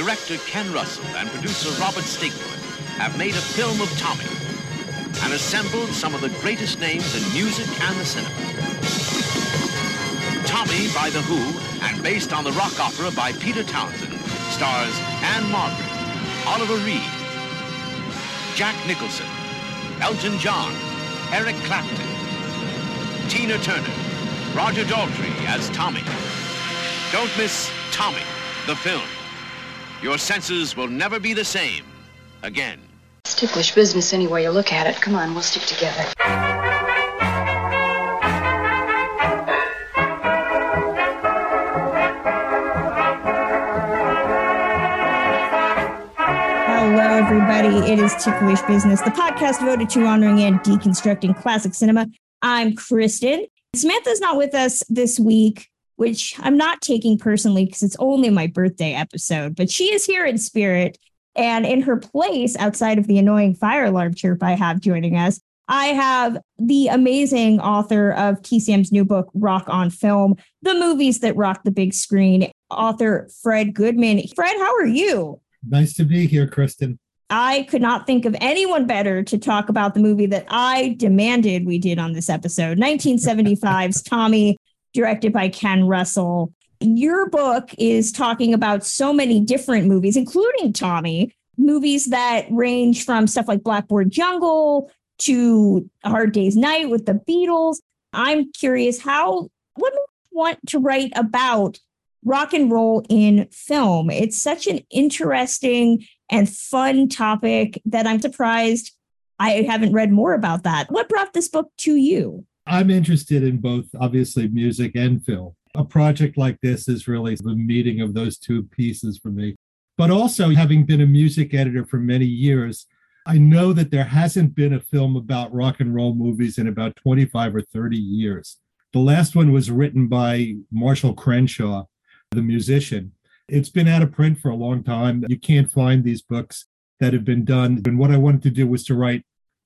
director Ken Russell and producer Robert Stigwood have made a film of Tommy and assembled some of the greatest names in music and the cinema. Tommy by The Who and based on the rock opera by Peter Townshend stars Ann-Margret, Oliver Reed, Jack Nicholson, Elton John, Eric Clapton, Tina Turner, Roger Daltrey as Tommy. Don't miss Tommy, the film. Your senses will never be the same again. It's ticklish business any way you look at it. Come on, we'll stick together. Hello, everybody. It is Ticklish Business, the podcast devoted to honoring and deconstructing classic cinema. I'm Kristen. Samantha's not with us this week, which I'm not taking personally because it's only my birthday episode, but she is here in spirit. And in her place, outside of the annoying fire alarm chirp I have joining us, I have the amazing author of TCM's new book, Rock on Film, the movies that rock the big screen, author Fred Goodman. Fred, how are you? Nice to be here, Kristen. I could not think of anyone better to talk about the movie that I demanded we did on this episode 1975's Tommy, directed by Ken Russell. Your book is talking about so many different movies, including Tommy, movies that range from stuff like Blackboard Jungle to Hard Day's Night with the Beatles. I'm curious how, what want to write about rock and roll in film? It's such an interesting and fun topic that I'm surprised I haven't read more about that. What brought this book to you? I'm interested in both, obviously, music and film. A project like this is really the meeting of those two pieces for me. But also, having been a music editor for many years, I know that there hasn't been a film about rock and roll movies in about 25 or 30 years. The last one was written by Marshall Crenshaw, the musician. It's been out of print for a long time. You can't find these books that have been done. And what I wanted to do was to write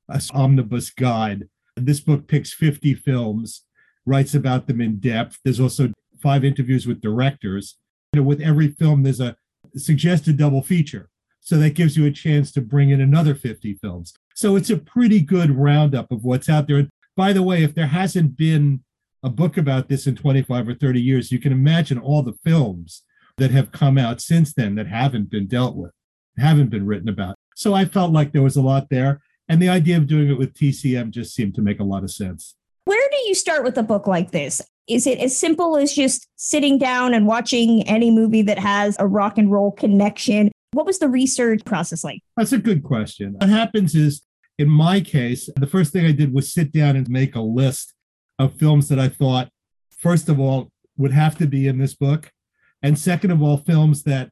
an omnibus guide. This book picks 50 films, writes about them in depth. There's also five interviews with directors. You know, with every film, there's a suggested double feature. So that gives you a chance to bring in another 50 films. So it's a pretty good roundup of what's out there. And By the way, if there hasn't been a book about this in 25 or 30 years, you can imagine all the films that have come out since then that haven't been dealt with, haven't been written about. So I felt like there was a lot there. And the idea of doing it with TCM just seemed to make a lot of sense. Where do you start with a book like this? Is it as simple as just sitting down and watching any movie that has a rock and roll connection? What was the research process like? That's a good question. What happens is, in my case, the first thing I did was sit down and make a list of films that I thought, first of all, would have to be in this book. And second of all, films that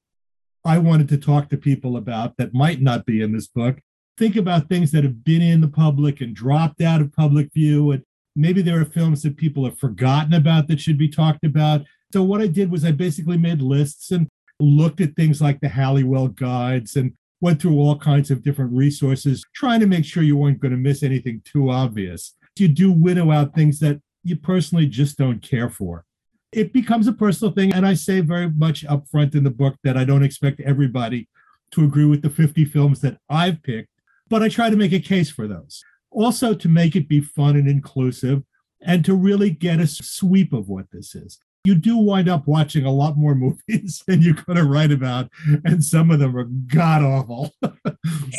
I wanted to talk to people about that might not be in this book. Think about things that have been in the public and dropped out of public view. And maybe there are films that people have forgotten about that should be talked about. So, what I did was I basically made lists and looked at things like the Halliwell guides and went through all kinds of different resources, trying to make sure you weren't going to miss anything too obvious you do winnow out things that you personally just don't care for. It becomes a personal thing. And I say very much upfront in the book that I don't expect everybody to agree with the 50 films that I've picked, but I try to make a case for those. Also, to make it be fun and inclusive and to really get a sweep of what this is. You do wind up watching a lot more movies than you're going to write about, and some of them are god awful.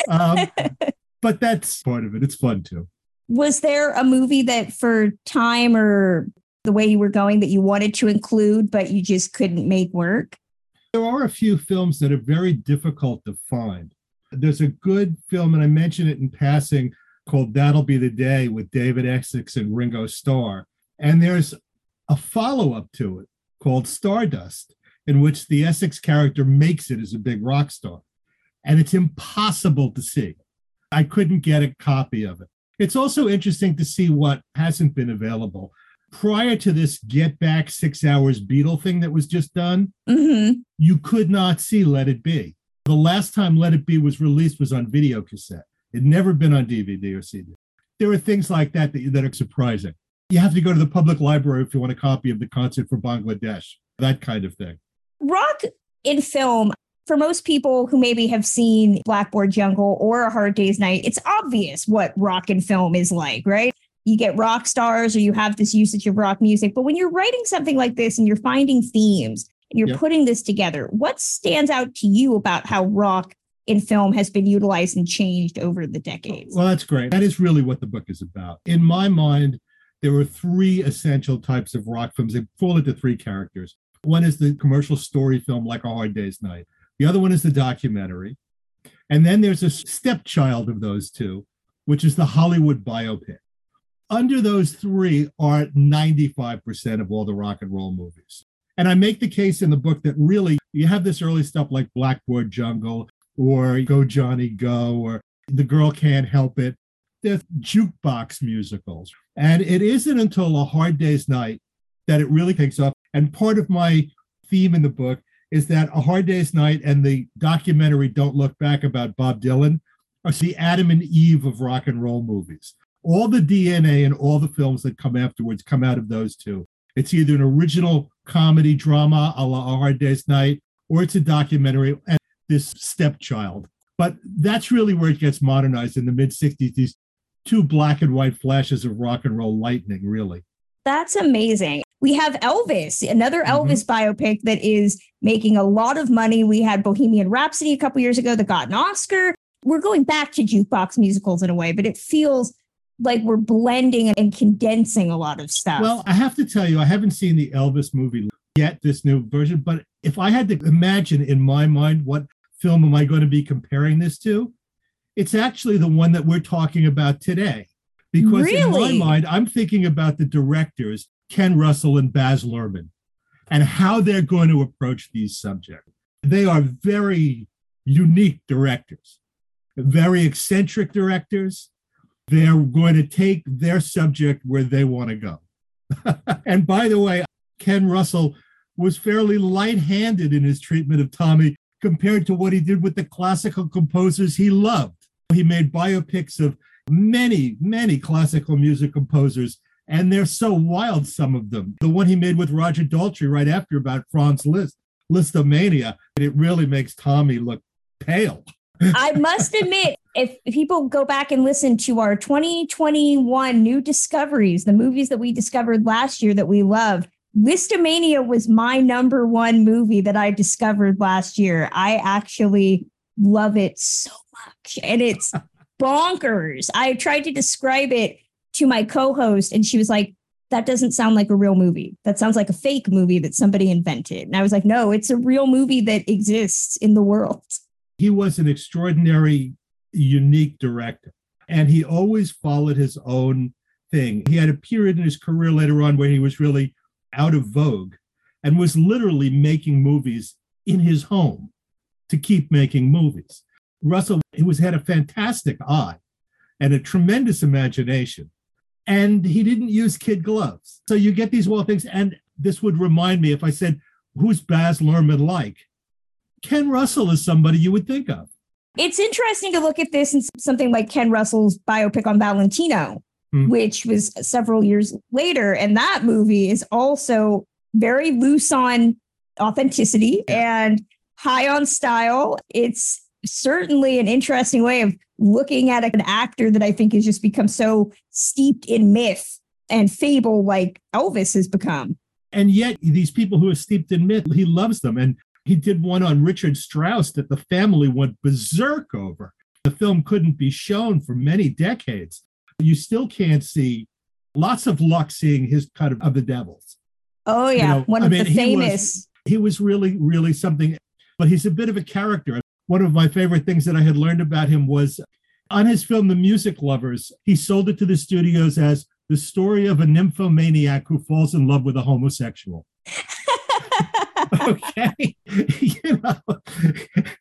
um, but that's part of it. It's fun too was there a movie that for time or the way you were going that you wanted to include but you just couldn't make work there are a few films that are very difficult to find there's a good film and i mentioned it in passing called that'll be the day with david essex and ringo starr and there's a follow-up to it called stardust in which the essex character makes it as a big rock star and it's impossible to see i couldn't get a copy of it it's also interesting to see what hasn't been available. Prior to this Get Back Six Hours Beatle thing that was just done, mm-hmm. you could not see Let It Be. The last time Let It Be was released was on video cassette. It never been on DVD or CD. There are things like that that, that are surprising. You have to go to the public library if you want a copy of the concert for Bangladesh, that kind of thing. Rock in film, for most people who maybe have seen Blackboard Jungle or A Hard Day's Night, it's obvious what rock and film is like, right? You get rock stars or you have this usage of rock music. But when you're writing something like this and you're finding themes you're Yep. putting this together, what stands out to you about how rock in film has been utilized and changed over the decades? Well, that's great. That is really what the book is about. In my mind, there are three essential types of rock films. They fall into three characters. One is the commercial story film, like A Hard Day's Night. The other one is the documentary. And then there's a stepchild of those two, which is the Hollywood biopic. Under those three are 95% of all the rock and roll movies. And I make the case in the book that really you have this early stuff like Blackboard Jungle or Go Johnny Go or The Girl Can't Help It. They're jukebox musicals. And it isn't until A Hard Day's Night that it really takes off. And part of my theme in the book is that A Hard Day's Night and the documentary Don't Look Back about Bob Dylan are the Adam and Eve of rock and roll movies. All the DNA and all the films that come afterwards come out of those two. It's either an original comedy drama a la A Hard Day's Night, or it's a documentary and this stepchild. But that's really where it gets modernized in the mid 60s, these two black and white flashes of rock and roll lightning, really. That's amazing. We have Elvis, another Mhm. Elvis biopic that is making a lot of money. We had Bohemian Rhapsody a couple years ago that got an Oscar. We're going back to jukebox musicals in a way, but it feels like we're blending and condensing a lot of stuff. Well, I have to tell you, I haven't seen the Elvis movie yet, this new version, but if I had to imagine in my mind what film am I going to be comparing this to, it's actually the one that we're talking about today. Because in my mind, I'm thinking about the directors, Ken Russell and Baz Luhrmann, and how they're going to approach these subjects. They are very unique directors, very eccentric directors. They're going to take their subject where they want to go. and by the way, Ken Russell was fairly light-handed in his treatment of Tommy compared to what he did with the classical composers he loved. He made biopics of many, many classical music composers, and they're so wild, some of them. The one he made with Roger Daltrey right after about Franz Liszt, Lisztomania, it really makes Tommy look pale. I must admit, if people go back and listen to our 2021 new discoveries, the movies that we discovered last year that we loved, Lisztomania was my number one movie that I discovered last year. I actually love it so much. And it's bonkers. I tried to describe it to my co host, and she was like, that doesn't sound like a real movie. That sounds like a fake movie that somebody invented. And I was like, no, it's a real movie that exists in the world. he was an extraordinary, unique director, and he always followed his own thing. He had a period in his career later on where he was really out of vogue and was literally making movies in his home to keep making movies. Russell, he was had a fantastic eye and a tremendous imagination, and he didn't use kid gloves. So you get these wild things, and this would remind me if I said, "Who's Baz Luhrmann like?" Ken Russell is somebody you would think of. It's interesting to look at this in something like Ken Russell's biopic on Valentino, Hmm. which was several years later. And that movie is also very loose on authenticity and high on style. It's certainly an interesting way of looking at an actor that I think has just become so steeped in myth and fable like Elvis has become. And yet, these people who are steeped in myth, he loves them. And he did one on Richard Strauss that the family went berserk over. The film couldn't be shown for many decades. You still can't see lots of luck seeing his cut of, of the devils. Oh, You yeah. know, One I of mean, the he was- famous. He was really, really something, but he's a bit of a character. One of my favorite things that I had learned about him was on his film, The Music Lovers, he sold it to the studios as the story of a nymphomaniac who falls in love with a homosexual. okay. you know,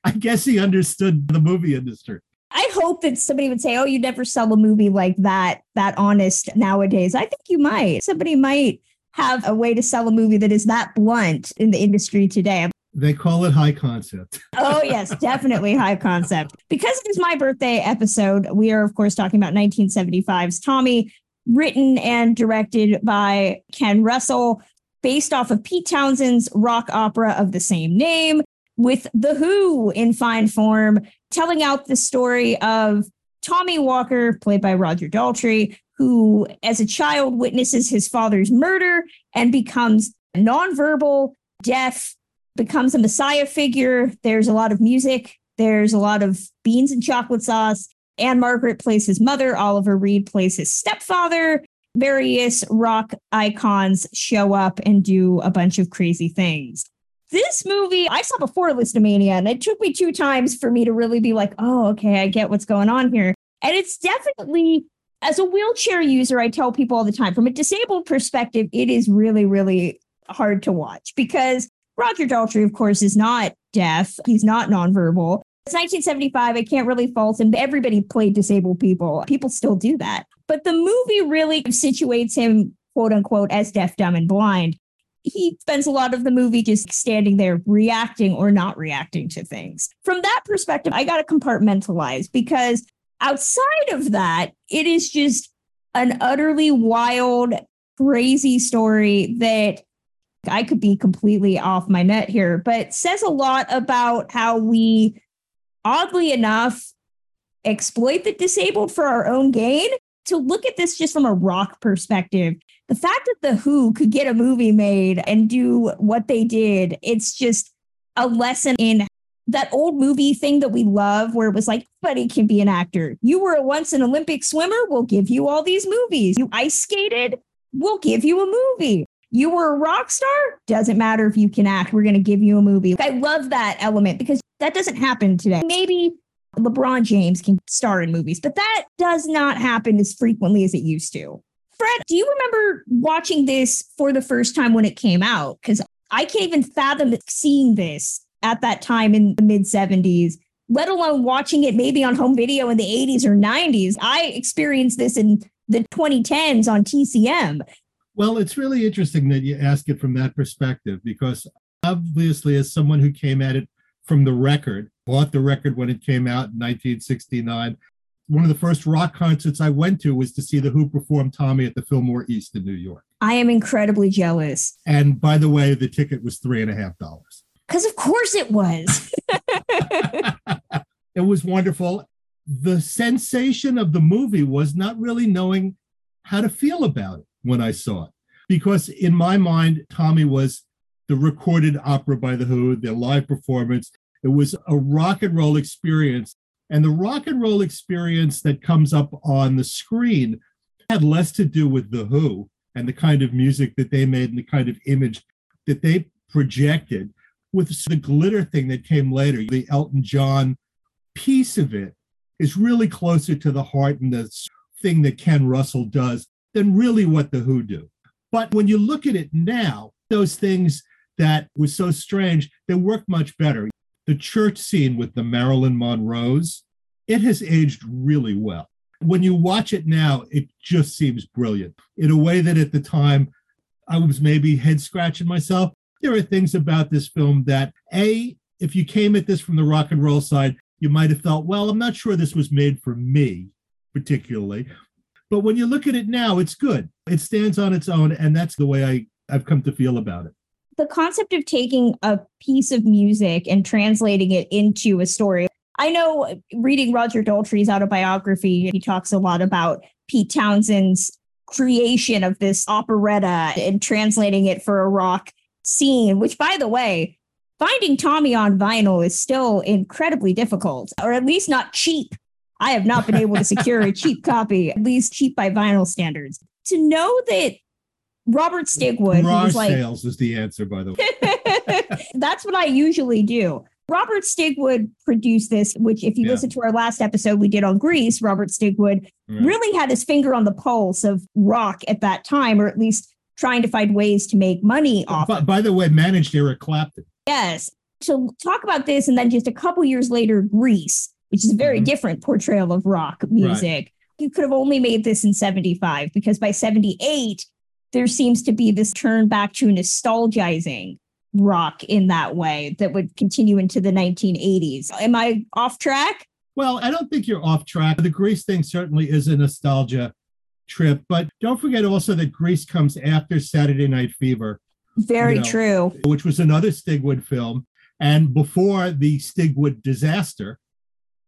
I guess he understood the movie industry. I hope that somebody would say, "Oh, you never sell a movie like that, that honest nowadays." I think you might. Somebody might have a way to sell a movie that is that blunt in the industry today. They call it high concept. Oh, yes, definitely high concept. Because it is my birthday episode, we are, of course, talking about 1975's Tommy, written and directed by Ken Russell, based off of Pete Townshend's rock opera of the same name. with The Who in fine form, telling out the story of Tommy Walker, played by Roger Daltrey, who, as a child, witnesses his father's murder and becomes nonverbal, deaf, becomes a messiah figure. There's a lot of music, there's a lot of beans and chocolate sauce. Ann-Margret plays his mother, Oliver Reed plays his stepfather. Various rock icons show up and do a bunch of crazy things. This movie I saw before Lisztomania, and it took me two times for me to really be like, oh, okay, I get what's going on here. And it's definitely, as a wheelchair user, I tell people all the time, from a disabled perspective, it is really, really hard to watch because Roger Daltrey, of course, is not deaf. He's not nonverbal. It's 1975. I can't really fault him. Everybody played disabled people. People still do that. But the movie really situates him, quote unquote, as deaf, dumb, and blind. He spends a lot of the movie just standing there reacting or not reacting to things. From that perspective, I got to compartmentalize because outside of that, it is just an utterly wild, crazy story that I could be completely off my net here, but says a lot about how we oddly enough, exploit the disabled for our own gain. To look at this just from a rock perspective, the fact that The Who could get a movie made and do what they did, it's just a lesson in that old movie thing that we love where it was like, buddy can be an actor. You were once an Olympic swimmer, we'll give you all these movies. You ice skated, we'll give you a movie. You were a rock star, doesn't matter if you can act, we're going to give you a movie. I love that element because that doesn't happen today. Maybe LeBron James can star in movies, but that does not happen as frequently as it used to. Fred, do you remember watching this for the first time when it came out? Because I can't even fathom seeing this at that time in the mid 70s, let alone watching it maybe on home video in the 80s or 90s. I experienced this in the 2010s on TCM. Well, it's really interesting that you ask it from that perspective because obviously, as someone who came at it from the record, bought the record when it came out in 1969. One of the first rock concerts I went to was to see The Who perform Tommy at the Fillmore East in New York. I am incredibly jealous. And by the way, the ticket was three and a half dollars. Because of course it was. it was wonderful. The sensation of the movie was not really knowing how to feel about it when I saw it. Because in my mind, Tommy was the recorded opera by The Who, their live performance. It was a rock and roll experience. And the rock and roll experience that comes up on the screen had less to do with The Who and the kind of music that they made and the kind of image that they projected. With the glitter thing that came later, the Elton John piece of it is really closer to the heart and the thing that Ken Russell does than really what The Who do. But when you look at it now, those things that was so strange, they work much better. The church scene with the Marilyn Monroes, it has aged really well. When you watch it now, it just seems brilliant in a way that at the time I was maybe head scratching myself. There are things about this film that, A, if you came at this from the rock and roll side, you might have felt, well, I'm not sure this was made for me particularly. But when you look at it now, it's good. It stands on its own. And that's the way I, I've come to feel about it the concept of taking a piece of music and translating it into a story. I know reading Roger Daltrey's autobiography, he talks a lot about Pete Townshend's creation of this operetta and translating it for a rock scene, which, by the way, finding Tommy on vinyl is still incredibly difficult, or at least not cheap. I have not been able to secure a cheap copy, at least cheap by vinyl standards. To know that Robert Stigwood. Garage like, sales is the answer, by the way. That's what I usually do. Robert Stigwood produced this, which, if you yeah. listen to our last episode we did on Grease, Robert Stigwood right. really had his finger on the pulse of rock at that time, or at least trying to find ways to make money off. By, by the way, managed Eric Clapton. Yes. So talk about this, and then just a couple years later, Grease, which is a very mm-hmm. different portrayal of rock music. Right. You could have only made this in 75 because by 78, there seems to be this turn back to nostalgizing rock in that way that would continue into the 1980s. Am I off track? Well, I don't think you're off track. The Grease thing certainly is a nostalgia trip, but don't forget also that Grease comes after Saturday Night Fever. Very you know, true. Which was another Stigwood film. And before the Stigwood disaster,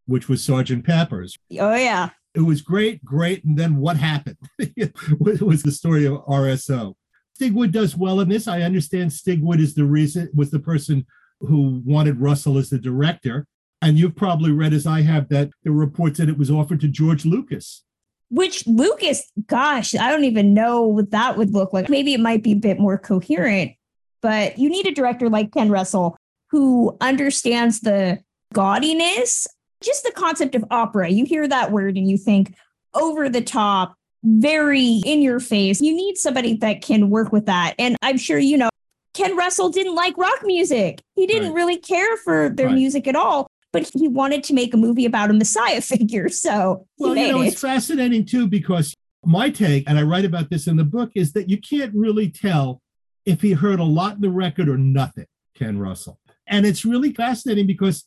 which was Sergeant Pepper's, Oh yeah. It was great, great. And then what happened? was was the story of RSO. Stigwood does well in this. I understand Stigwood is the reason, was the person who wanted Russell as the director. And you've probably read, as I have, that the reports that it was offered to George Lucas. Which Lucas, gosh, I don't even know what that would look like. Maybe it might be a bit more coherent, but you need a director like Ken Russell who understands the gaudiness, just the concept of opera. You hear that word and you think over the top, very in your face. You need somebody that can work with that. And I'm sure you know Ken Russell didn't like rock music. He didn't Right. really care for their Right. music at all, but he wanted to make a movie about a messiah figure. So Well, you know, it. it's fascinating too, because my take, and I write about this in the book, is that you can't really tell if he heard a lot in the record or nothing, Ken Russell. And it's really fascinating because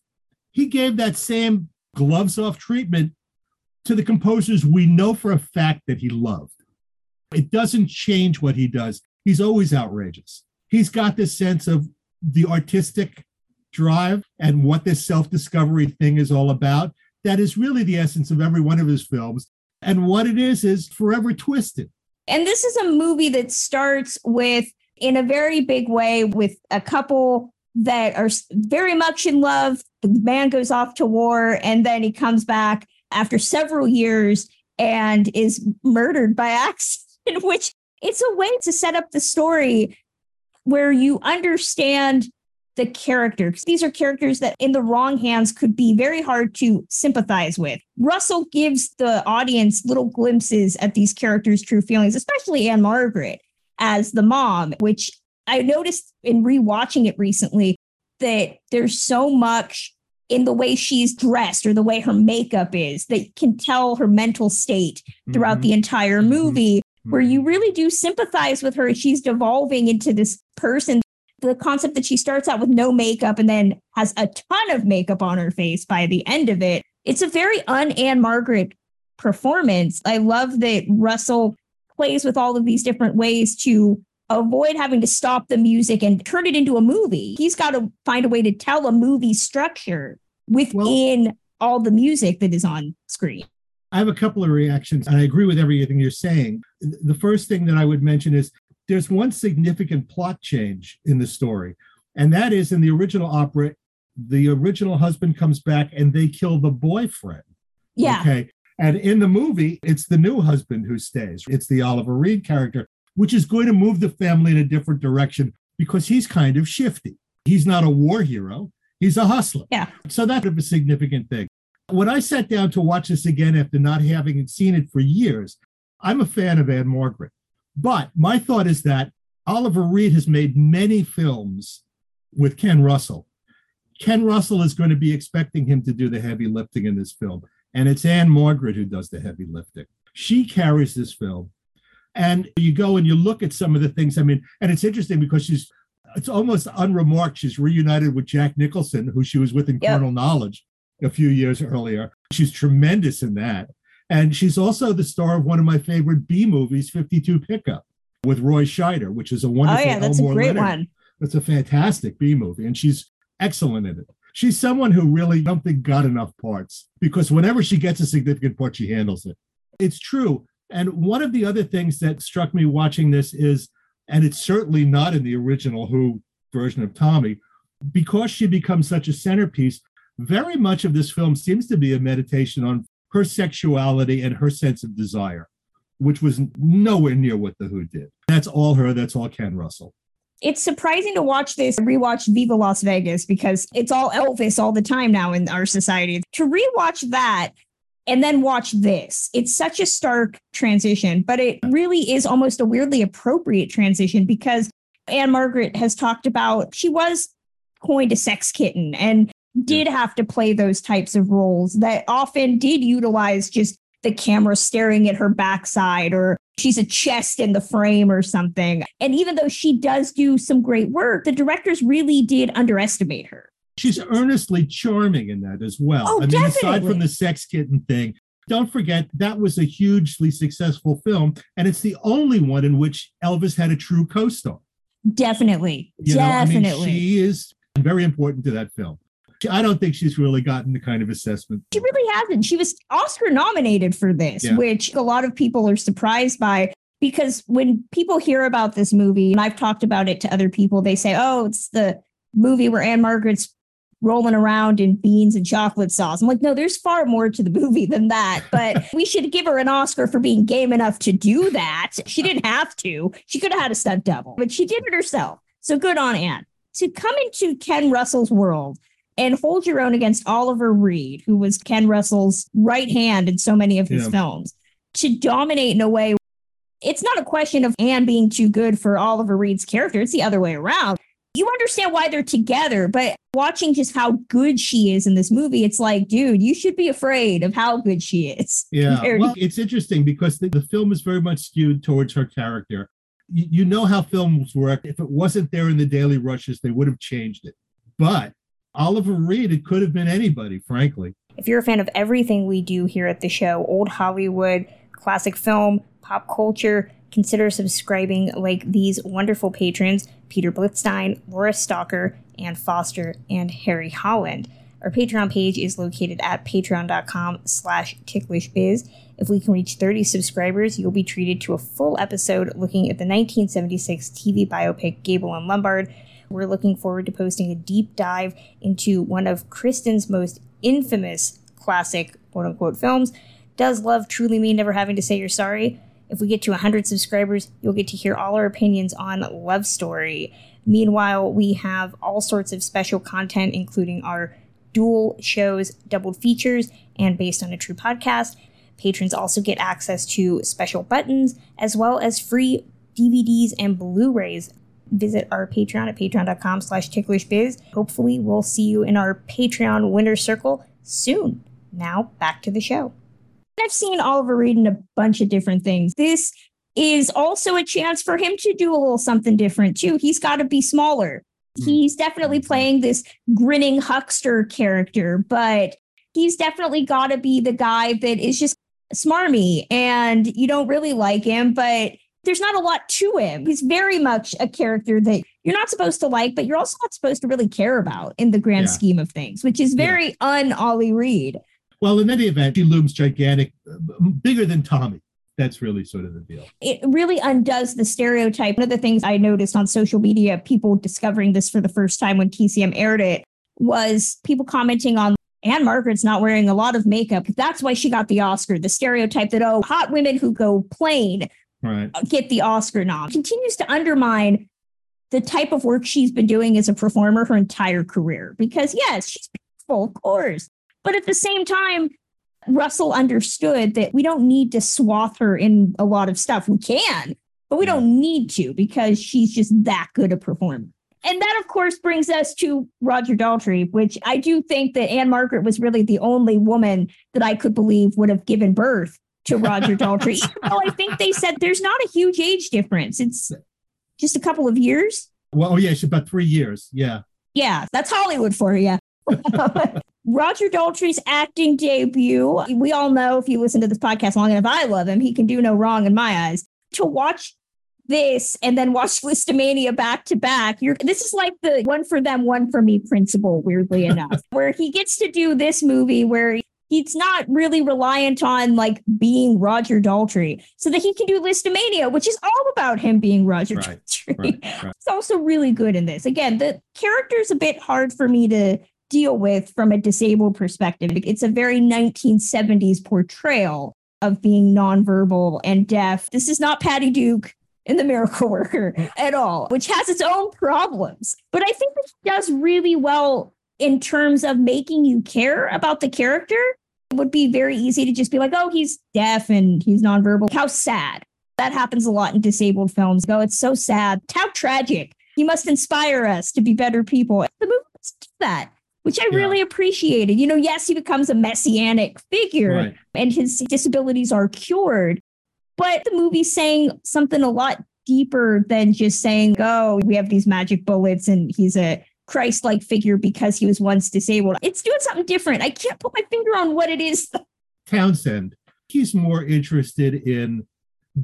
he gave that same gloves off treatment to the composers we know for a fact that he loved. It doesn't change what he does. He's always outrageous. He's got this sense of the artistic drive and what this self discovery thing is all about. That is really the essence of every one of his films. And what it is, is forever twisted. And this is a movie that starts with, in a very big way, with a couple that are very much in love. The man goes off to war and then he comes back after several years and is murdered by accident, which it's a way to set up the story where you understand the characters. These are characters that in the wrong hands could be very hard to sympathize with. Russell gives the audience little glimpses at these characters' true feelings, especially Ann-Margret as the mom, which I noticed in rewatching it recently that there's so much in the way she's dressed or the way her makeup is that can tell her mental state throughout the entire Mhm. movie where you Mhm. really do sympathize with her. She's devolving into this person. The concept that she starts out with no makeup and then has a ton of makeup on her face by the end of it. It's a very un Ann-Margret performance. I love that Russell plays with all of these different ways to avoid having to stop the music and turn it into a movie. He's got to find a way to tell a movie structure within all the music that is on screen. I have a couple of reactions, and I agree with everything you're saying. The first thing that I would mention is there's one significant plot change in the story, and that is in the original opera, the original husband comes back and they kill the boyfriend. Yeah. Okay. And in the movie, it's the new husband who stays. It's the Oliver Reed character, which is going to move the family in a different direction because he's kind of shifty. He's not a war hero, he's a hustler. Yeah. So that's a significant thing. When I sat down to watch this again after not having seen it for years, I'm a fan of Ann-Margret. But my thought is that Oliver Reed has made many films with Ken Russell. Ken Russell is going to be expecting him to do the heavy lifting in this film. And it's Ann-Margret who does the heavy lifting. She carries this film. And you go and you look at some of the things. I mean, and it's interesting because she's, it's almost unremarked. She's reunited with Jack Nicholson, who she was with in Yep. Carnal Knowledge a few years earlier. She's tremendous in that. And she's also the star of one of my favorite B movies, 52 Pickup, with Roy Scheider, which is a oh, wonderful. Oh yeah, that's a great Leonard one. it's a fantastic B movie, and she's excellent in it. She's someone who really don't think got enough parts because whenever she gets a significant part, she handles it. It's true. And one of the other things that struck me watching this is, and it's certainly not in the original Who version of Tommy, because she becomes such a centerpiece, very much of this film seems to be a meditation on her sexuality and her sense of desire, which was nowhere near what The Who did. That's all her, that's all Ken Russell. It's surprising to watch this, rewatch Viva Las Vegas because it's all Elvis all the time now in our society. To rewatch that and then watch this, it's such a stark transition, but it really is almost a weirdly appropriate transition because Ann-Margret has talked about she was coined a sex kitten and did have to play those types of roles that often did utilize just the camera staring at her backside or she's a chest in the frame or something. And even though she does do some great work, the directors really did underestimate her. She's earnestly charming in that as well. Oh, I mean, aside from the sex kitten thing, don't forget that was a hugely successful film, and it's the only one in which Elvis had a true co-star. Definitely. You know, I mean, Definitely. she is very important to that film. I don't think she's really gotten the kind of assessment. She really hasn't. She was Oscar nominated for this, yeah. which a lot of people are surprised by because when people hear about this movie, and I've talked about it to other people, they say, oh, it's the movie where Ann-Margret's rolling around in beans and chocolate sauce. I'm like, no, there's far more to the movie than that. But we should give her an Oscar for being game enough to do that. She didn't have to. She could have had a stunt double, but she did it herself. So good on Anne. To come into Ken Russell's world and hold your own against Oliver Reed, who was Ken Russell's right hand in so many of his yeah. films, to dominate in a way. It's not a question of Anne being too good for Oliver Reed's character. It's the other way around you understand why they're together, but watching just how good she is in this movie, it's like, dude, you should be afraid of how good she is. Yeah. Well, it's interesting because the, the, film is very much skewed towards her character. You, you know how films work. If it wasn't there in the daily rushes, they would have changed it. But Oliver Reed, it could have been anybody, frankly. If you're a fan of everything we do here at the show, old Hollywood, classic film, pop culture, consider subscribing like these wonderful patrons Peter Blitzstein, Laura Stalker, Ann Foster, and Harry Holland. Our Patreon page is located at patreon.com slash ticklishbiz. If we can reach 30 subscribers, you'll be treated to a full episode looking at the 1976 TV biopic Gable and Lombard. We're looking forward to posting a deep dive into one of Kristen's most infamous classic quote unquote films. Does love truly mean never having to say you're sorry? If we get to 100 subscribers, you'll get to hear all our opinions on Love Story. Meanwhile, we have all sorts of special content, including our dual shows, doubled features, and based on a true podcast. Patrons also get access to special buttons as well as free DVDs and Blu-rays. Visit our Patreon at patreon.com slash ticklishbiz. Hopefully, we'll see you in our Patreon winner circle soon. Now, back to the show. I've seen Oliver Reed in a bunch of different things. This is also a chance for him to do a little something different too. He's got to be smaller. Hmm. He's definitely playing this grinning huckster character, but he's definitely got to be the guy that is just smarmy and you don't really like him, but there's not a lot to him. He's very much a character that you're not supposed to like, but you're also not supposed to really care about in the grand yeah. scheme of things, which is very yeah. un Ollie Reed. Well, in any event, she looms gigantic, uh, bigger than Tommy. That's really sort of the deal. It really undoes the stereotype. One of the things I noticed on social media, people discovering this for the first time when TCM aired it, was people commenting on Ann-Margret's not wearing a lot of makeup. That's why she got the Oscar. The stereotype that, oh, hot women who go plain right. get the Oscar nom continues to undermine the type of work she's been doing as a performer her entire career. Because, yes, she's beautiful, of course. But at the same time, Russell understood that we don't need to swath her in a lot of stuff. We can, but we don't need to because she's just that good a performer. And that, of course, brings us to Roger Daltrey, which I do think that Ann-Margret was really the only woman that I could believe would have given birth to Roger Daltrey. Even though I think they said there's not a huge age difference. It's just a couple of years. Well, oh, yeah, it's about three years. Yeah. Yeah, that's Hollywood for you. Roger Daltrey's acting debut. We all know if you listen to this podcast long enough, I love him. He can do no wrong in my eyes. To watch this and then watch Lisztomania back to back. You're this is like the one for them, one for me principle, weirdly enough, where he gets to do this movie where he's not really reliant on like being Roger Daltrey, so that he can do Lisztomania, which is all about him being Roger right, Daltrey. Right, right. It's also really good in this. Again, the character's a bit hard for me to deal with from a disabled perspective. It's a very 1970s portrayal of being nonverbal and deaf. This is not Patty Duke in The Miracle Worker at all, which has its own problems. But I think it does really well in terms of making you care about the character. It would be very easy to just be like, oh, he's deaf and he's nonverbal. How sad. That happens a lot in disabled films. Oh, it's so sad. How tragic. He must inspire us to be better people. The movie does that which I yeah. really appreciated. You know, yes, he becomes a messianic figure right. and his disabilities are cured, but the movie's saying something a lot deeper than just saying, oh, we have these magic bullets and he's a Christ like figure because he was once disabled. It's doing something different. I can't put my finger on what it is. Townshend, he's more interested in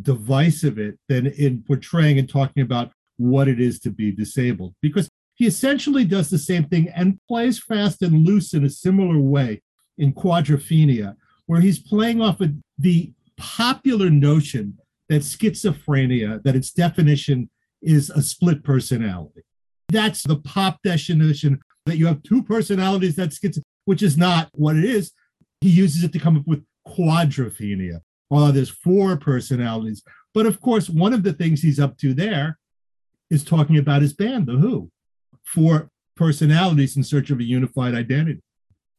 divisive it than in portraying and talking about what it is to be disabled because He essentially does the same thing and plays fast and loose in a similar way in Quadrophenia, where he's playing off of the popular notion that schizophrenia, that its definition is a split personality. That's the pop definition that you have two personalities that's schizo, which is not what it is. He uses it to come up with quadrophenia. While there's four personalities. But of course, one of the things he's up to there is talking about his band, The Who, four personalities in search of a unified identity.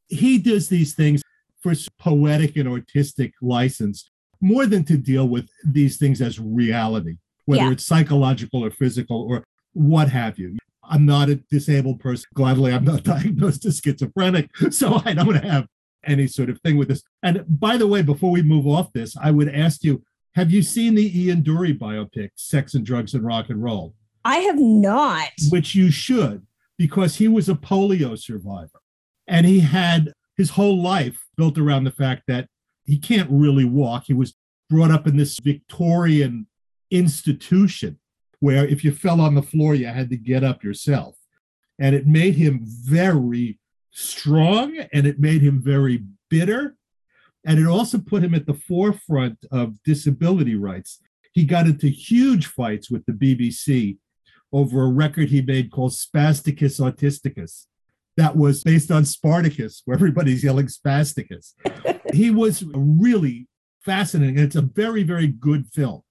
He does these things for poetic and artistic license more than to deal with these things as reality, whether Yeah. it's psychological or physical or what have you. I'm not a disabled person. Gladly, I'm not diagnosed as schizophrenic, so I don't have any sort of thing with this. And by the way, before we move off this, I would ask you have you seen the Ian Dury biopic, Sex and Drugs and Rock and Roll? I have not. Which you should, because he was a polio survivor. And he had his whole life built around the fact that he can't really walk. He was brought up in this Victorian institution where if you fell on the floor, you had to get up yourself. And it made him very strong and it made him very bitter. And it also put him at the forefront of disability rights. He got into huge fights with the BBC over a record he made called Spasticus Autisticus. That was based on Spartacus, where everybody's yelling Spasticus. he was really fascinating. And it's a very, very good film.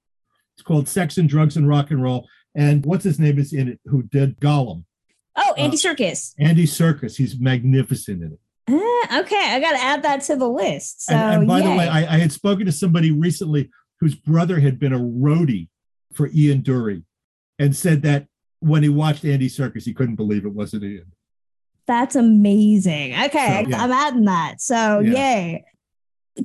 It's called Sex and Drugs and Rock and Roll. And what's his name is in it, who did Gollum? Oh, Andy Serkis. Andy Serkis. He's magnificent in it. Ah, okay, I got to add that to the list. So, and, and by the way, I, I had spoken to somebody recently whose brother had been a roadie for Ian Dury and said that when he watched Andy Serkis, he couldn't believe it wasn't Ian. That's amazing. Okay, So, yeah. I'm adding that. So, Yeah. yay.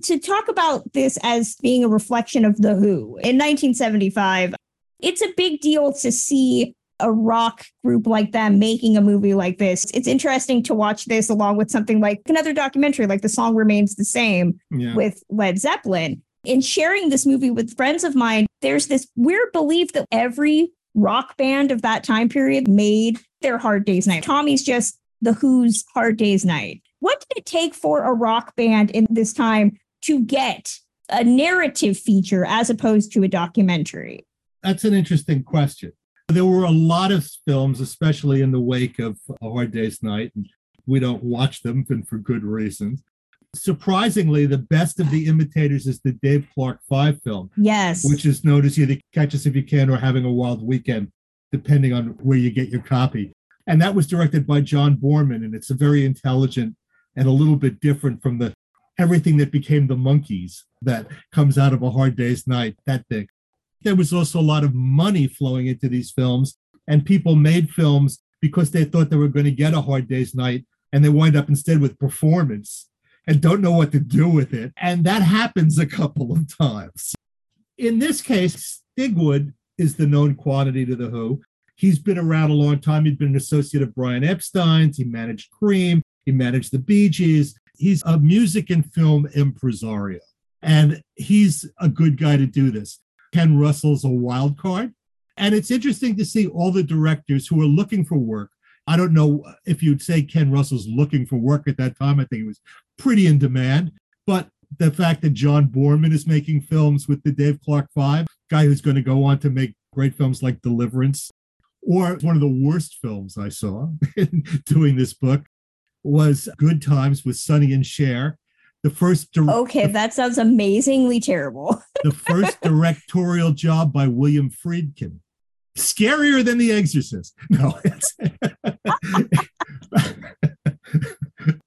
To talk about this as being a reflection of The Who in 1975, it's a big deal to see a rock group like them making a movie like this. It's interesting to watch this along with something like another documentary, like The Song Remains the Same Yeah. with Led Zeppelin. In sharing this movie with friends of mine, there's this weird belief that every rock band of that time period made their Hard Days Night. Tommy's just the Who's Hard Days Night. What did it take for a rock band in this time to get a narrative feature as opposed to a documentary? That's an interesting question. There were a lot of films, especially in the wake of A Hard Day's Night, and we don't watch them, and for good reasons. Surprisingly, the best of the imitators is the Dave Clark Five film, Yes. which is known as either Catch Us If You Can or Having a Wild Weekend, depending on where you get your copy. And that was directed by John Boorman, and it's a very intelligent and a little bit different from the everything that became the Monkees that comes out of a hard day's night, that thing. There was also a lot of money flowing into these films, and people made films because they thought they were going to get a hard day's night, and they wind up instead with performance and don't know what to do with it. And that happens a couple of times. In this case, Stigwood is the known quantity to the Who. He's been around a long time. He's been an associate of Brian Epstein's. He managed Cream. He managed the Bee Gees. He's a music and film impresario. And he's a good guy to do this. Ken Russell's a wild card. And it's interesting to see all the directors who are looking for work. I don't know if you'd say Ken Russell's looking for work at that time. I think he was pretty in demand. But the fact that John Boorman is making films with the Dave Clark Five, guy who's going to go on to make great films like Deliverance, or one of the worst films I saw in doing this book was Good Times with Sonny and Cher. The first dir- Okay, that sounds amazingly terrible. the first directorial job by William Friedkin. Scarier than The Exorcist. No,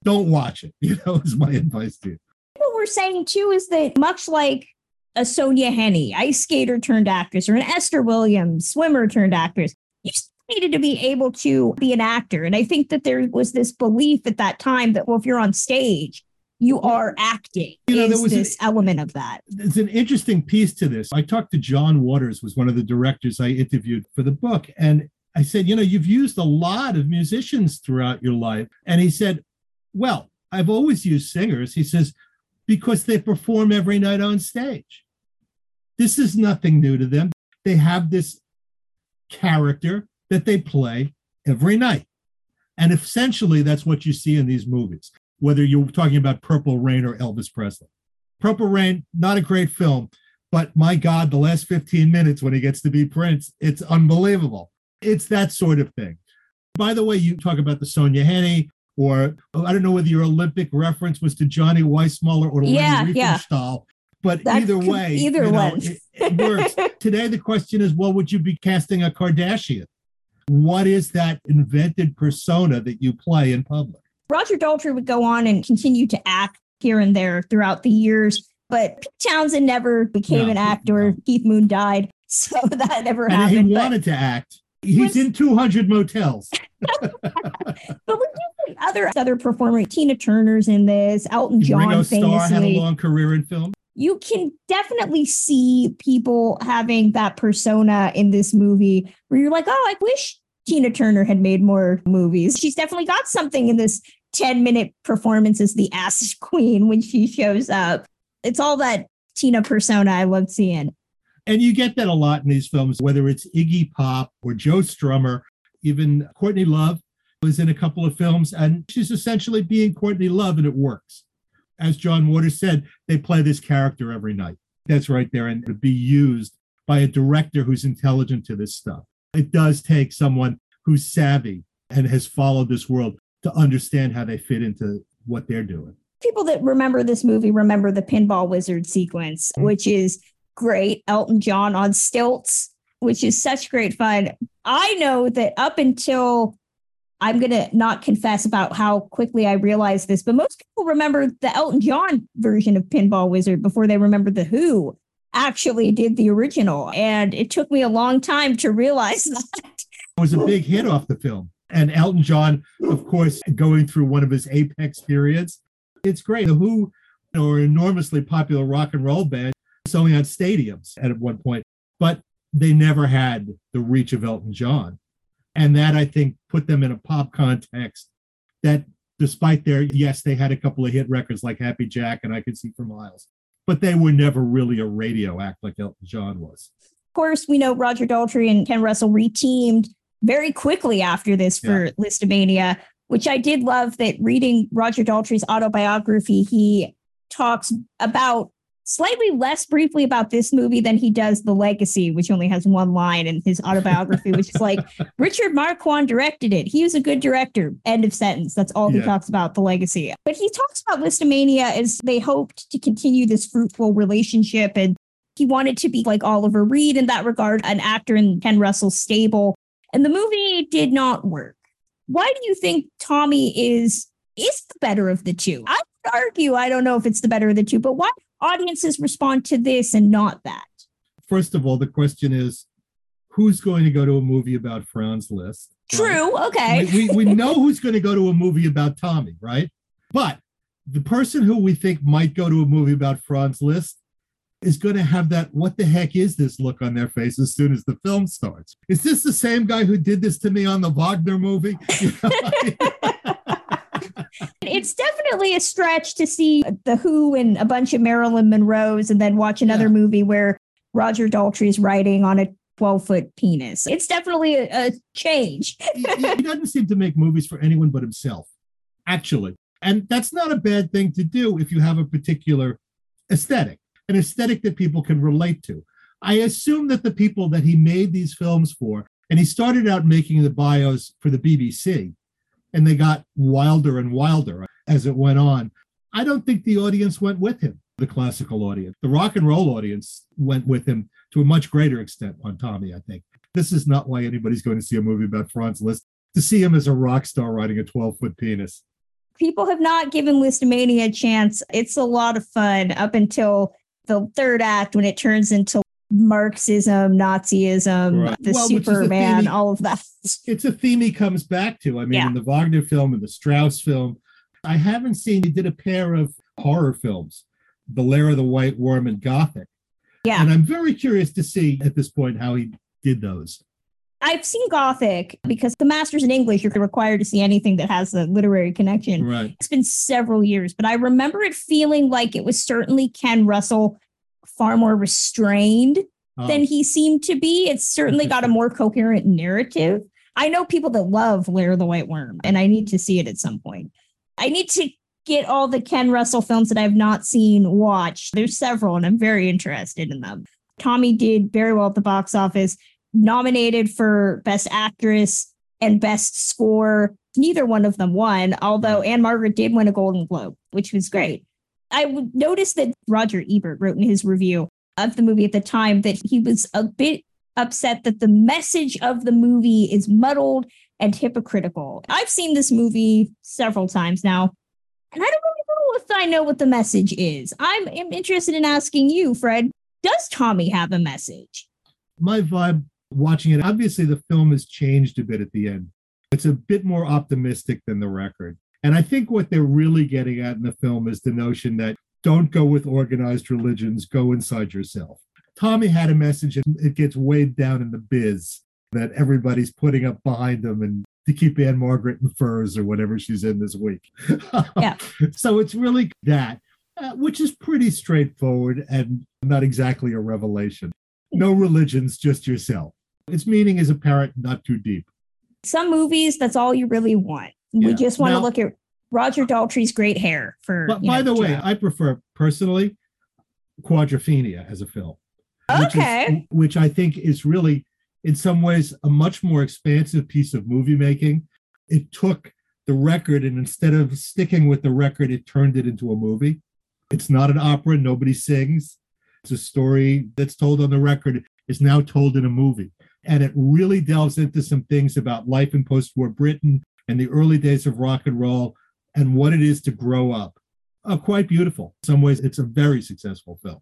don't watch it. You know, is my advice to you. what we're saying too is that much like a Sonja Henie, ice skater turned actress, or an Esther Williams, swimmer turned actress, you needed to be able to be an actor. And I think that there was this belief at that time that, well, if you're on stage, you are acting. You know, there was an- this element of that. There's an interesting piece to this. I talked to John Waters, was one of the directors I interviewed for the book, and I said, you know, you've used a lot of musicians throughout your life, and he said, well, I've always used singers. He says because they perform every night on stage. This is nothing new to them. They have this character that they play every night. And essentially, that's what you see in these movies, whether you're talking about Purple Rain or Elvis Presley. Purple Rain, not a great film, but my God, the last 15 minutes when he gets to be Prince, it's unbelievable. It's that sort of thing. By the way, you talk about the Sonja Henie, or I don't know whether your Olympic reference was to Johnny Weissmuller or Yeah, Leni yeah. Riefenstahl, but That either way, either one. it, it works. Today, the question is, well, would you be casting a Kardashian? What is that invented persona that you play in public? Roger Daltrey would go on and continue to act here and there throughout the years, but Pete Townshend never became No, an actor. no. Keith Moon died, so that never And happened. he wanted to act. He's Was- in 200 motels. But we do other other performers. Tina Turner's in this. Elton John Ringo Starr had a long career in film. you can definitely see people having that persona in this movie where you're like, oh, I wish Tina Turner had made more movies. She's definitely got something in this 10 minute performance as the Acid Queen when she shows up. It's all that Tina persona I love seeing. And you get that a lot in these films, whether it's Iggy Pop or Joe Strummer, even Courtney Love was in a couple of films, and she's essentially being Courtney Love, and it works. As John Waters said, they play this character every night. That's right there, and to be used by a director who's intelligent to this stuff. It does take someone who's savvy and has followed this world to understand how they fit into what they're doing. People that remember this movie remember the Pinball Wizard sequence, Mhm. which is great. Elton John on stilts, which is such great fun. I know that up until I'm going to not confess about how quickly I realized this, but most people remember the Elton John version of Pinball Wizard before they remember the Who actually did the original. And it took me a long time to realize that. It was a big hit off the film. And Elton John, of course, going through one of his apex periods. It's great. The Who are an enormously popular rock and roll band, selling out stadiums at one point, but they never had the reach of Elton John. And that, I think, put them in a pop context that, despite their, yes, they had a couple of hit records like Happy Jack and I Could See for Miles, but they were never really a radio act like Elton John was. Of course, we know Roger Daltrey and Ken Russell reteamed very quickly after this for Lisztomania, which I did love that reading Roger Daltrey's autobiography, he talks about slightly less briefly about this movie than he does The Legacy, which only has one line in his autobiography, which is like Richard Marquand directed it. He was a good director. End of sentence. That's all he talks about The Legacy. But he talks about Lisztomania as they hoped to continue this fruitful relationship and he wanted to be like Oliver Reed in that regard, an actor in Ken Russell's stable. And the movie did not work. Why do you think Tommy is is the better of the two? I would argue, I don't know if it's the better of the two, but why audiences respond to this and not that? First of all, the question is who's going to go to a movie about Franz Liszt? right? True. Okay. we, we, we know who's going to go to a movie about Tommy, right? But the person who we think might go to a movie about Franz Liszt is going to have that what the heck is this look on their face as soon as the film starts. Is this the same guy who did this to me on the Wagner movie? You know? It's definitely a stretch to see The Who and a bunch of Marilyn Monroes and then watch another Yeah. movie where Roger Daltrey is riding on a 12 foot penis. It's definitely a, a change. he, he doesn't seem to make movies for anyone but himself, actually. And that's not a bad thing to do if you have a particular aesthetic, an aesthetic that people can relate to. I assume that the people that he made these films for, and he started out making the bios for the BBC, and they got wilder and wilder as it went on. I don't think the audience went with him, the classical audience. The rock and roll audience went with him to a much greater extent on Tommy, I think. This is not why anybody's going to see a movie about Franz Liszt, to see him as a rock star riding a 12 foot penis. People have not given Lisztomania a chance. It's a lot of fun up until the third act when it turns into Marxism, Nazism, Right. the Well, which the Superman, all of that. It's a theme he comes back to. I mean, Yeah. in the Wagner film and the Strauss film, I haven't seen, he did a pair of horror films, The Lair of the White Worm and Gothic. Yeah. And I'm very curious to see at this point how he did those. I've seen Gothic because the Masters in English, you're required to see anything that has a literary connection. Right. It's been several years, but I remember it feeling like it was certainly Ken Russell far more restrained Oh, than he seemed to be. It's certainly got a more coherent narrative. I know people that love Lair of the White Worm, and I need to see it at some point. I need to get all the Ken Russell films that I've not seen watched. There's several, and I'm very interested in them. Tommy did very well at the box office, nominated for Best Actress and Best Score. Neither one of them won, although mm. Ann-Margret did win a Golden Globe, which was great. I noticed that Roger Ebert wrote in his review of the movie at the time that he was a bit upset that the message of the movie is muddled and hypocritical. I've seen this movie several times now, and I don't really know if I know what the message is. I'm, I'm interested in asking you, Fred, does Tommy have a message? My vibe watching it, obviously, the film has changed a bit at the end. It's a bit more optimistic than the record. And I think what they're really getting at in the film is the notion that don't go with organized religions, go inside yourself. Tommy had a message, and it gets weighed down in the biz that everybody's putting up behind them and to keep Ann-Margret in furs or whatever she's in this week. Yeah. so it's really that, uh, which is pretty straightforward and not exactly a revelation. No religions, just yourself. Its meaning is apparent, not too deep. Some movies, that's all you really want. We just want to look at Roger Daltrey's great hair for. But by know, the way, Joe. I prefer personally Quadrophenia as a film. which is- Okay. which I think is really, in some ways, a much more expansive piece of movie making. It took the record and instead of sticking with the record, it turned it into a movie. It's not an opera, nobody sings. It's a story that's told on the record, is now told in a movie. And it really delves into some things about life in post war Britain and the early days of rock and roll and what it is to grow up. Uh, quite beautiful. In some ways, it's a very successful film.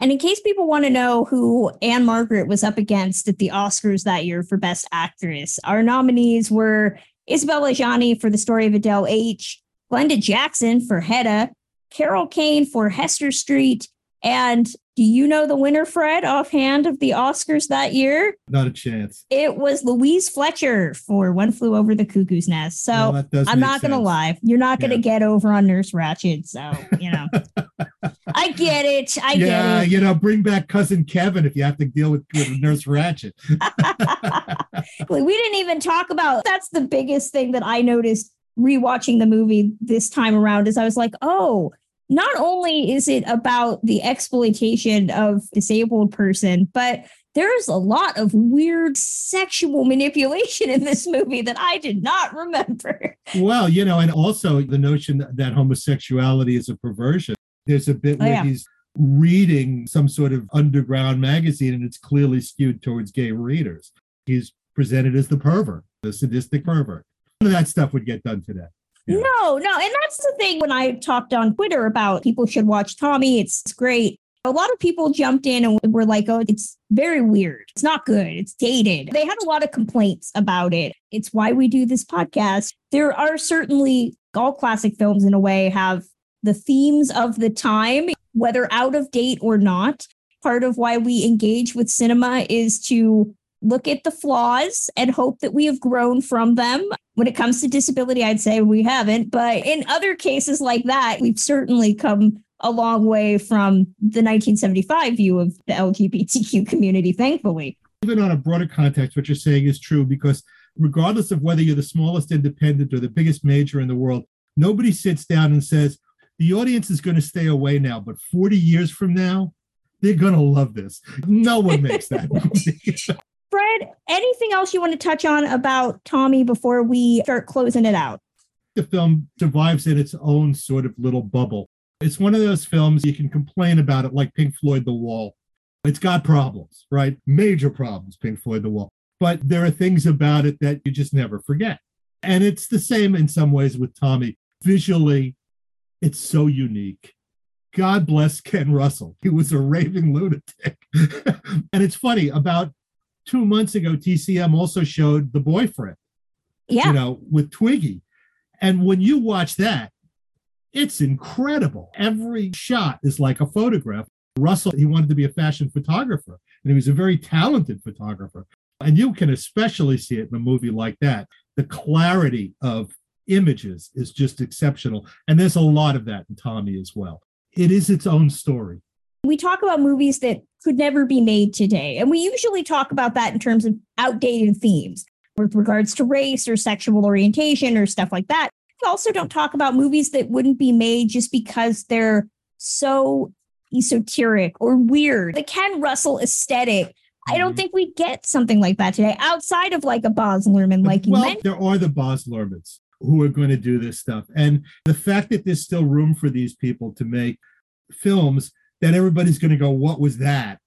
And in case people want to know who Ann-Margret was up against at the Oscars that year for Best Actress, our nominees were Isabelle Adjani for The Story of Adele H, Glenda Jackson for Hedda, Carol Kane for Hester Street, and do you know the winner, Fred, offhand of the Oscars that year? Not a chance. It was Louise Fletcher for One Flew Over the Cuckoo's Nest. So does I'm not going to lie. You're not going to Yeah. get over on Nurse Ratched. So, you know, I get it. I yeah, get it. you know, bring back cousin Kevin if you have to deal with, with Nurse Ratched. We didn't even talk about that's the biggest thing that I noticed rewatching the movie this time around is I was like, oh, not only is it about the exploitation of disabled person, but there's a lot of weird sexual manipulation in this movie that I did not remember. well, you know, and also the notion that, that homosexuality is a perversion. There's a bit Oh, where yeah. he's reading some sort of underground magazine and it's clearly skewed towards gay readers. He's presented as the pervert, the sadistic pervert. None of that stuff would get done today. Yeah. No, no. And that's the thing when I talked on Twitter about people should watch Tommy, it's, it's great. A lot of people jumped in and were like, oh, it's very weird. It's not good. It's dated. They had a lot of complaints about it. It's why we do this podcast. There are certainly all classic films, in a way, have the themes of the time, whether out of date or not. Part of why we engage with cinema is to look at the flaws and hope that we have grown from them. When it comes to disability, I'd say we haven't. But in other cases like that, we've certainly come a long way from the 1975 view of the LGBTQ community, thankfully. even on a broader context, what you're saying is true because regardless of whether you're the smallest independent or the biggest major in the world, nobody sits down and says, the audience is going to stay away now, but 40 years from now, they're going to love this. No one makes that. Fred, anything else you want to touch on about Tommy before we start closing it out? the film survives in its own sort of little bubble. It's one of those films you can complain about it like Pink Floyd The Wall. It's got problems, right? Major problems, Pink Floyd The Wall. But there are things about it that you just never forget. And it's the same in some ways with Tommy. Visually, it's so unique. God bless Ken Russell. He was a raving lunatic. and it's funny, about two months ago, TCM also showed The Boyfriend Yeah. you know, with Twiggy. And when you watch that, it's incredible. Every shot is like a photograph. Russell, he wanted to be a fashion photographer, and he was a very talented photographer. And you can especially see it in a movie like that. The clarity of images is just exceptional. And there's a lot of that in Tommy as well. It is its own story. We talk about movies that could never be made today. And we usually talk about that in terms of outdated themes. with regards to race or sexual orientation or stuff like that. We also don't talk about movies that wouldn't be made just because they're so esoteric or weird. The Ken Russell aesthetic. I don't Mhm. think we get something like that today outside of like a Baz Luhrmann, like you well, mentioned. there are the Baz Luhrmanns who are going to do this stuff. And the fact that there's still room for these people to make films that everybody's going to go, What was that?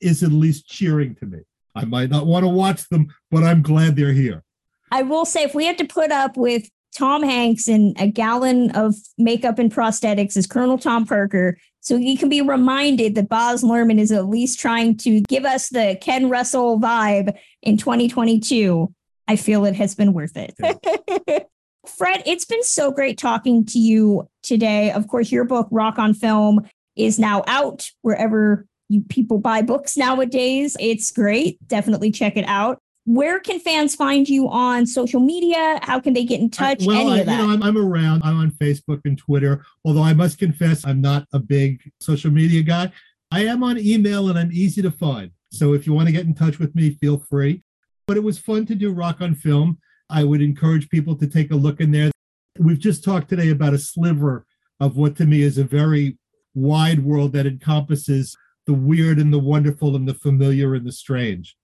is at least cheering to me. I might not want to watch them, but I'm glad they're here. I will say, if we had to put up with Tom Hanks and a gallon of makeup and prosthetics as Colonel Tom Parker, so he can be reminded that Baz Luhrmann is at least trying to give us the Ken Russell vibe in 2022, I feel it has been worth it. Fred, it's been so great talking to you today. Of course, your book, Rock on Film, is now out wherever you people buy books nowadays. It's great. Definitely check it out. Where can fans find you on social media? How can they get in touch? I- well, Any I, that? you know, I'm, I'm around. I'm on Facebook and Twitter. Although I must confess, I'm not a big social media guy. I am on email and I'm easy to find. So if you want to get in touch with me, feel free. But it was fun to do Rock on Film. I would encourage people to take a look in there. We've just talked today about a sliver of what to me is a very wide world that encompasses the weird and the wonderful and the familiar and the strange.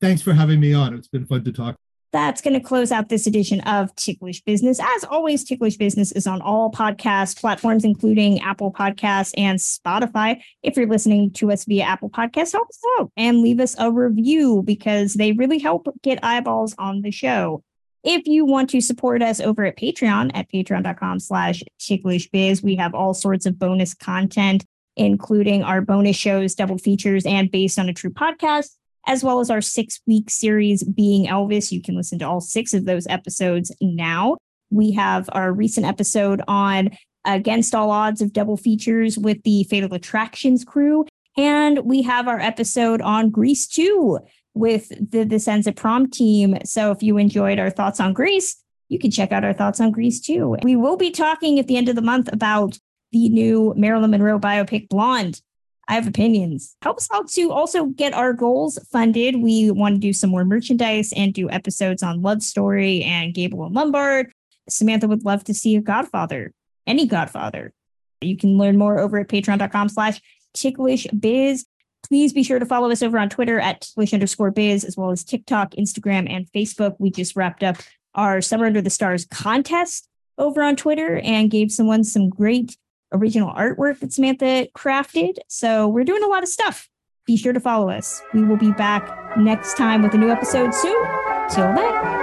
Thanks for having me on. It's been fun to talk. That's going to close out this edition of Ticklish Business. As always, Ticklish Business is on all podcast platforms, including Apple Podcasts and Spotify. If you're listening to us via Apple Podcasts, help us out and leave us a review because they really help get eyeballs on the show. If you want to support us over at Patreon at patreon.com slash ticklishbiz, we have all sorts of bonus content, including our bonus shows, double features, and based on a true podcast as well as our six week series, Being Elvis. You can listen to all six of those episodes now. We have our recent episode on Against All Odds of Double Features with the Fatal Attractions crew. And we have our episode on Grease 2 with the This Ends at Prom team. So if you enjoyed our thoughts on Grease, you can check out our thoughts on Grease 2. We will be talking at the end of the month about the new Marilyn Monroe biopic Blonde. I have opinions. Help us out to also get our goals funded. We want to do some more merchandise and do episodes on Love Story and Gable and Lombard. Samantha would love to see a Godfather, any Godfather. You can learn more over at patreon.com slash ticklish biz. Please be sure to follow us over on Twitter at ticklish underscore biz, as well as TikTok, Instagram, and Facebook. We just wrapped up our Summer Under the Stars contest over on Twitter and gave someone some great original artwork that Samantha crafted. So we're doing a lot of stuff. Be sure to follow us. We will be back next time with a new episode soon. Till then.